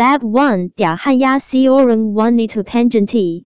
Bab 1 dia hanya si orang wanita penjanti.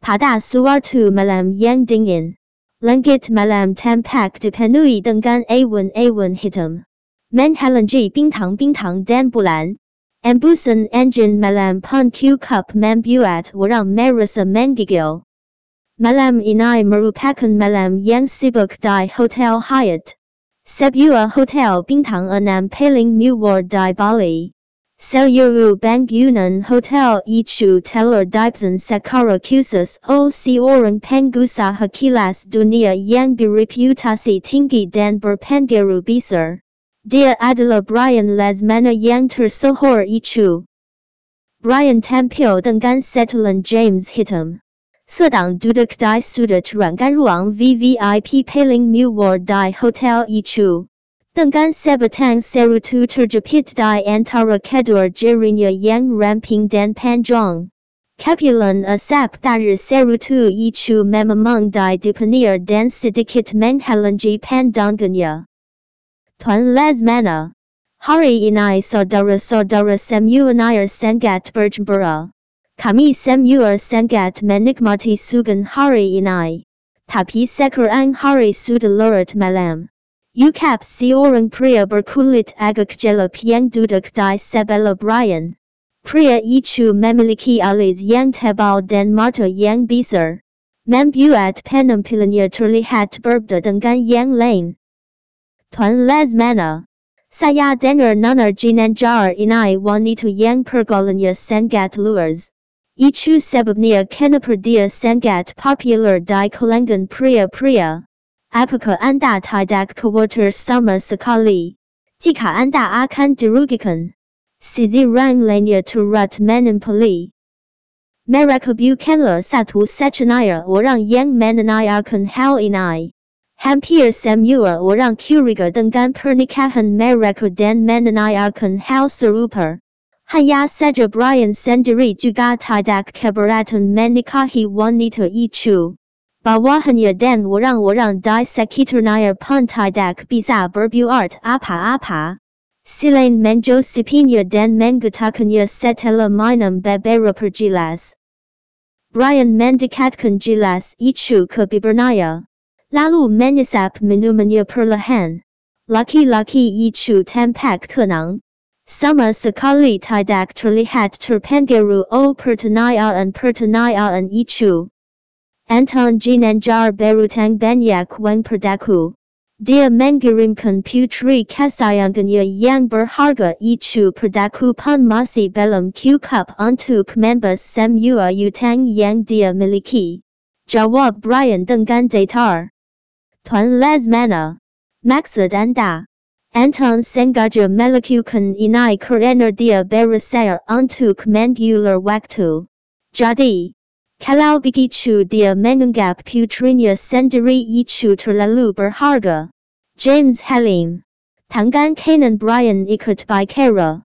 Pada suatu malam yang dingin, langit malam tampak dipenuhi dengan awan-awan hitam. Menhalangi bintang-bintang dan bulan. Embusan engine malam pun cukup membuat orang merasa menggigil. Malam ini merupakan malam yang sibuk di Hotel Hyatt. Sebuah hotel bintang enam paling mewah di Bali. Seluruh bangunan hotel itu telah dibzen secara khusus oleh seorang pengusaha kelas dunia yang bereputasi tinggi dan berpengaruh besar. Dia adalah Brian Lesmana yang tersohor itu. Brian tampil dengan setelan James hitam. Sedang duduk di sudut ruangan ruang VVIP paling mewah di hotel itu. Dengan sebatang serutu terjepit di antara kedua jarinya yang ramping dan panjang. Kepulan asap dari serutu itu memang di depannya dan sedikit menghalangi pandangannya. Tuan Lesmana. Hari ini saudara-saudara semua sangat bergembira. Kami semua sangat menikmati sugan hari ini. Tapi sekarang hari sudah larut malam. Ukap seorang pria berkulit agak gelap yang duduk di sebelah Brian. Pria itu memiliki alis yang tebal dan mata yang besar. Membuat penampilannya terlihat berbeda dengan yang lain. Tuan Lesmana. Saya dengar nona jar ini wanita yang pergaulannya sangat luas. Itu sebabnya kenapa dia sangat popular di kalangan pria-pria. Apakah anda tidak khawatir sama sekali? Jika anda akan dirugikan, sisi rang lainnya turut menampili. Mereka bukanlah satu satunya orang yang menanyakan hal ini. Hampir semua orang curiga dengan pernikahan mereka dan menanyakan hal serupa. Hanya saja Brian sendiri juga tidak keberatan menikahi wanita itu. Bawahannya dan orang-orang di sekitarnya tidak bisa berbuat apa-apa. Selain menjosipinya dan mengatakannya setelah minum beberapa jelas. Brian mendekatkan jelas itu ke bibirnya. Lalu menyesap minumannya perlahan. Laki-laki itu tampak tenang. Sama sekali tidak terlihat terpengaruh oleh pertanyaan-pertanyaan itu. Anton Ginanjar berutang banyak wang perdaku. Dia mengirimkan putri kesayangannya yang berharga itu perdaku pun masih belum cukup untuk membas semua utang yang dia miliki. Jawab Brian dengan datar. Tuan Lesmana. Maksud anda. Anton sengaja melakukan ini karena dia berusaha untuk mengular waktu. Jadi, kalau begitu dia menganggap putrinya sendiri itu terlalu berharga. James Halim. Tangan kanan Brian ikut bicara.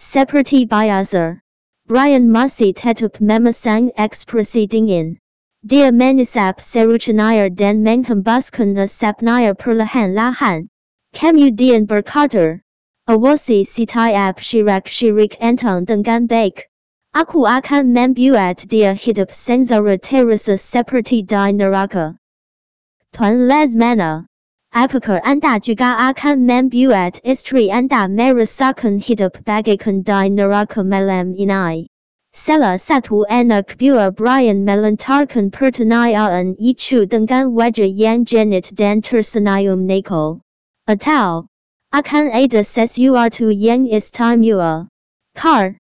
Seperti biasa. Brian masih tetap memasang ekspresi dingin. Dia menisap seruchanair dan menghembuskan asapnya perlahan-lahan. Kemudian berkata, awasi setiap shirak shirik entang dengan baik. Aku akan membuat dia hidup sengsara terasa seperti di neraka. Tuan Lesmana, apakah anda juga akan membuat istri anda merasakan hidup bagaikan di neraka malam ini? Salah satu anak buah Brian melantarkan pertanyaan itu dengan wajah yang jenit dan tersenyum nakal. Atau, akan ada sesuatu yang istimewa. Kar,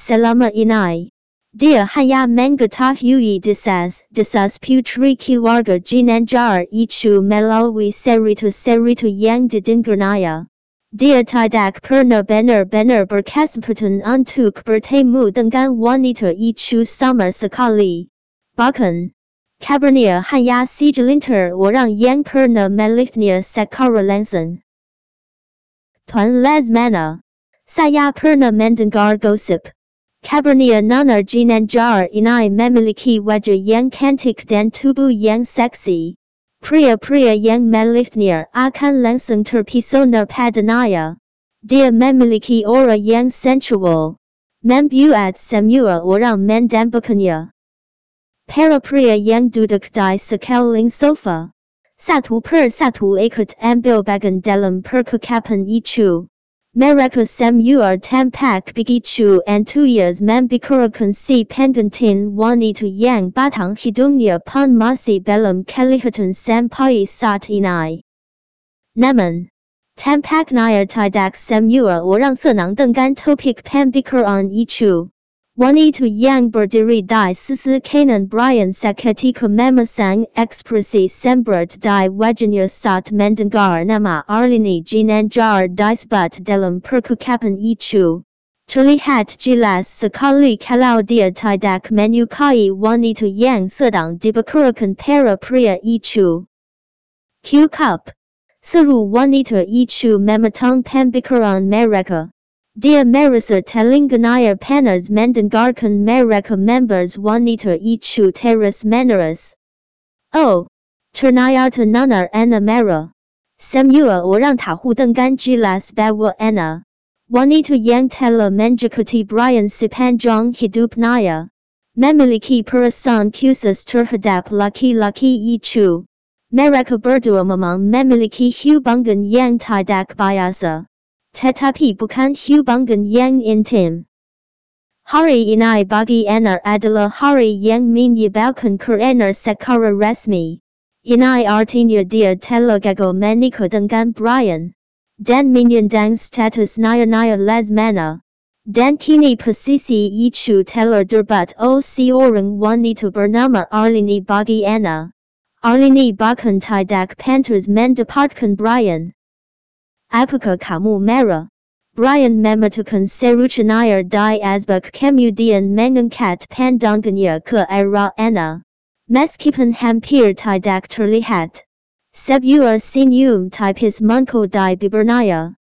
selama ini, dia hanya mengetahui desas-desas putri keluarga Ginanjar itu melalui cerita-cerita yang didengarnya. Dia tidak pernah benar-benar berkesempatan untuk bertemu dengan wanita itu sama sekali. Bahkan, Kabarnya hanya segelintir orang yang pernah melihatnya secara langsung. Tuan Lesmana. Saya pernah mendengar gosip. Kabarnya Nona Ginanjar ini memiliki wajah yang cantik dan tubuh yang seksi. Pria-pria yang melihatnya akan langsung terpesona padanya. Dia memiliki aura yang sensual. men buat semua orang mendambakannya. Para pria yang duduk di sekeliling sofa. Satu per satu ikut ambil bagan dalam percakapan itu. Miracle Samuel Tempak Bigichu and two years man Bikurakan see Pendantin Wanit Yang Batang Hidunia Pan belum Belam Kelihatan Sampai Sat Inai. Naman. Tempak Nia Tidak Samuel Orang Senang Dengan Topik Pan Bikuran Ichu. One liter yang berdiri di sisi kanan Brian seketika memasang ekspresi sembrat di wajahnya saat mendengar nama Arlini Ginanjar Delam dalam percakapan itu. Terlihat jelas sekali kalau dia tidak menyukai wanita yang sedang diperkirakan para pria itu. Q-Cup Seru wanita itu memotong pembicaraan mereka. Dia merasa telinga panas mendengarkan mereka members wanita itu terus menerus. Oh, ternyata nona Anna merah. Semua orang tahu dengan jelas bahwa Anna, wanita yang telah menjagati Brian sepanjang hidupnya, memiliki perasaan khusus terhadap laki-laki itu. Mereka berdua memang memiliki hubungan yang tidak biasa tetapi bukan hubungan yang intim. Hari ini bagi Anna adalah hari yang menyebalkan kerana secara resmi. Ini artinya dia telah gagal menikah dengan Brian. Dan menyandang status naya-naya lesmana. Dan kini posisi itu telah dirbat oleh seorang wanita bernama Arlini bagi Anna. Arlini bahkan tidak pantas mendapatkan Brian. Apakah kamu merah? Brian mematukan seruchanir di asbak kemudian mengangkat pandangannya ke arah Anna. Meskipun hampir tidak terlihat. Sebuah senyum tipis muncul di bibirnya.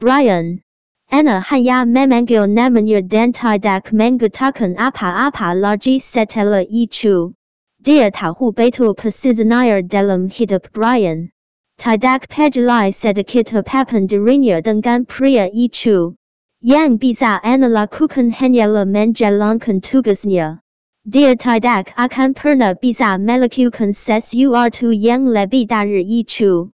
Brian. Anna hanya memanggil namanya dan tidak mengatakan apa-apa lagi setelah itu. Dia tahu betul posisinya dalam hidup Brian. Tidak peduli sedikit apapun dirinya dengan pria itu. Yang bisa lakukan hanyalah menjalankan tugasnya. Dia tidak akan pernah bisa melakukan sesuatu yang lebih dari itu.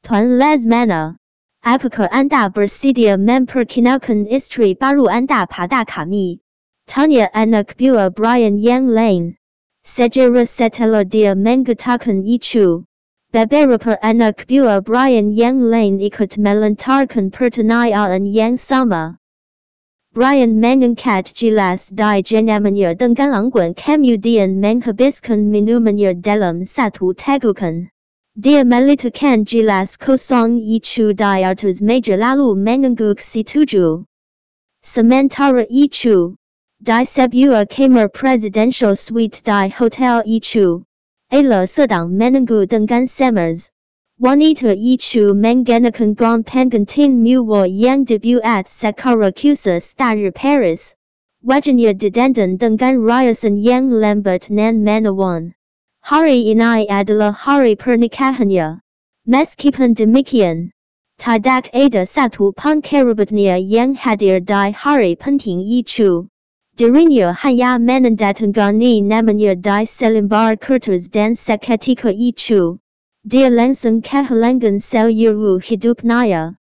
Tuan Lesmana, apakah Anda bersedia memperkenalkan istri baru Anda pada kami? Tanya anak buah Brian yang lain. Sejarah setelah dia mengatakan itu. Beberapa anak buah Brian yang lain ikut melantarkan pertanyaan yang sama. Brian mengangkat jelas di jenamanya dengan anggun kemudian menghabiskan minumannya dalam satu tegukan. Dia meletakkan jelas kosong itu di atas meja lalu mengangguk setuju. Sementara itu, di sebuah kamar presidential suite di hotel itu, Ella sedang menunggu dengan semers. Wanita itu menggunakan gaun pengantin mewah yang dibuat secara khusus dari Paris. Wajahnya didandan dengan riasan yang lembut nan menawan. Hari ini adalah hari pernikahannya. Meskipun demikian, tidak ada satu pun kerabatnya yang hadir di hari penting itu. Dirinya hanya menandatangani namanya di selembar kertas dan seketika itu. Dia langsung kehilangan seluruh hidupnya.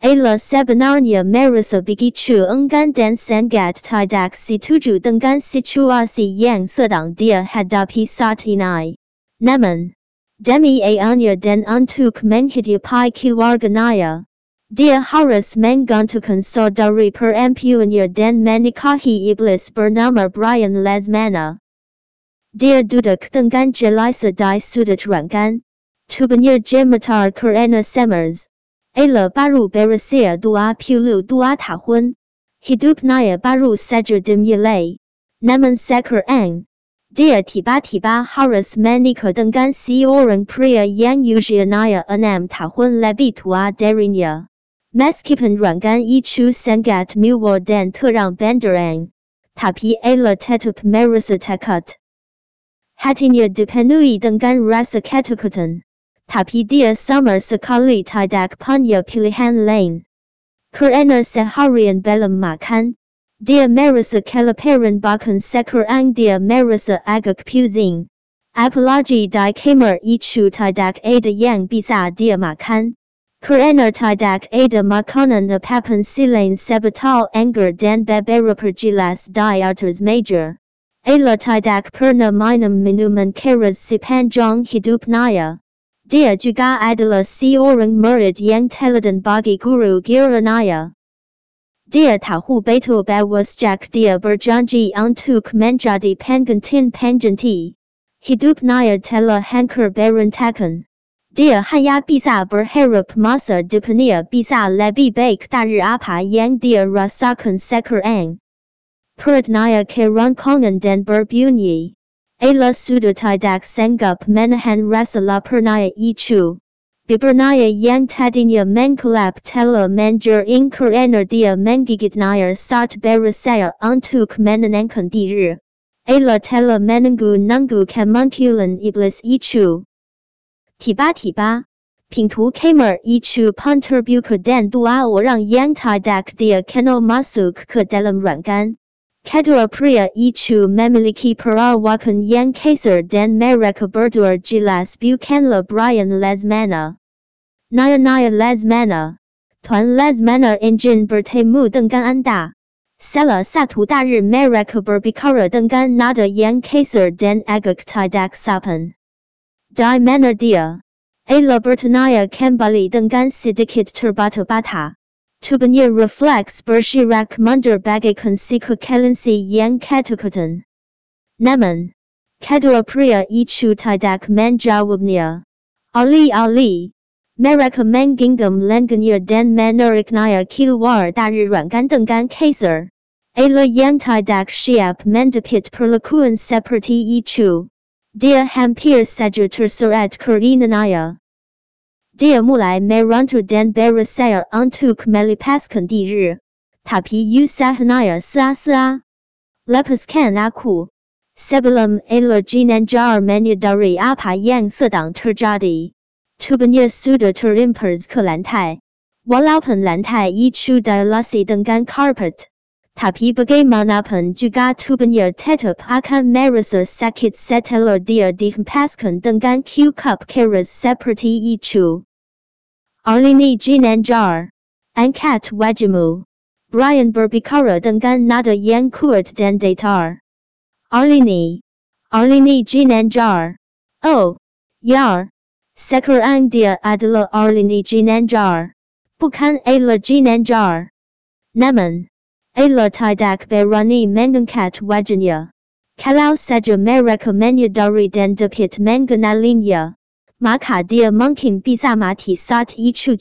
Ella sebenarnya merasa begitu enggan dan sangat tidak setuju dengan situasi yang sedang dia hadapi saat ini. Namun, demi ayahnya dan untuk menghidupi keluarganya, dia harus menggantungkan saudari perempuannya dan menikahi iblis bernama Brian Lesmana. Dia duduk dengan jelas di sudut ruangan. Tubuhnya gemetar kerana semers. Ella baru berusia dua puluh dua tahun. Hidupnya baru saja dimulai. Namun sekarang, dia tiba-tiba harus menikah dengan seorang pria yang usianya enam tahun lebih tua darinya. Meskipun ruangan itu sangat mewah dan terang benderang, tapi Ella tetap merasa takut. Hatinya dipenuhi dengan rasa ketakutan, tapi dia sama sekali tidak punya pilihan lain. Kerana seharian belum makan. Dia merasa kelaparan bahkan sekarang dia merasa agak pusing. Apalagi di kamar itu tidak ada yang bisa dia makan. Kerana tidak ada makanan apapun selain sebetal anggur dan beberapa jelas di atas meja. Ayla tidak pernah minum minuman keras sepanjang hidupnya. Dia juga adalah seorang murid yang teladan bagi guru giranya. Dia tahu betul bahwa sejak dia berjanji untuk menjadi pengantin pengganti. Hidupnya telah hancur berantakan. Dia hanya bisa berharap masa depannya bisa lebih baik dari apa yang dia rasakan sekarang. Perutnya kerongkongan dan berbunyi. Ayla sudah tidak sanggup menahan rasa laparnya itu. Bibirnya yang tadinya mengkulap telah menjering kerana dia menggigitnya saat berusaha untuk menenangkan diri. Ayla telah menunggu-nunggu kemunculan iblis itu. Tiba-tiba, pintu kamar itu pun terbuka dan dua orang yang tidak dia kenal masuk ke dalam ruangan. Kedua pria itu memiliki perawakan yang kasar dan mereka berdua jelas bukanlah Brian Lesmana. Naya Naya Lesmana. Tuan Lesmana ingin bertemu dengan anda. Salah satu dari mereka berbicara dengan nada yang kasar dan agak tidak sopan. Di mana dia? Ayla bertanya kembali dengan sedikit terbata-bata. Tubuhnya refleks bergerak mundur bagaikan seekor kelinci yang ketakutan. Namun, kedua pria itu tidak menjawabnya. Ali-ali, mereka menggenggam lengannya dan menariknya keluar dari ruangan dengan kasar. Ayla yang tidak siap mendapat perlakuan seperti itu. Dia hampir saja terseret karenanya. Dia mulai meronta dan berusaha untuk melepaskan diri. Tapi usahanya sia-sia. Lepaskan aku. Sebelum alergi nanjar menyadari apa yang sedang terjadi. Tubuhnya sudah terimpers ke lantai. Walaupun lantai itu dilasi dengan karpet. Tapi bagaimanapun juga tubuhnya tetap akan merasa sakit setelah dia dihempaskan dengan cukup keras seperti itu. Arlini Ginanjar. Angkat wajahmu. Brian berbicara dengan nada yang kuat dan datar. Arlini. Arlini Ginanjar. Oh, ya. Sekarang dia adalah Arlini Ginanjar. Bukan Ayla Ginanjar. Namun, Ayla tidak berani mengangkat wajahnya. Kalau saja mereka menyadari dan dapat mengenalinya, maka dia mungkin bisa mati saat itu.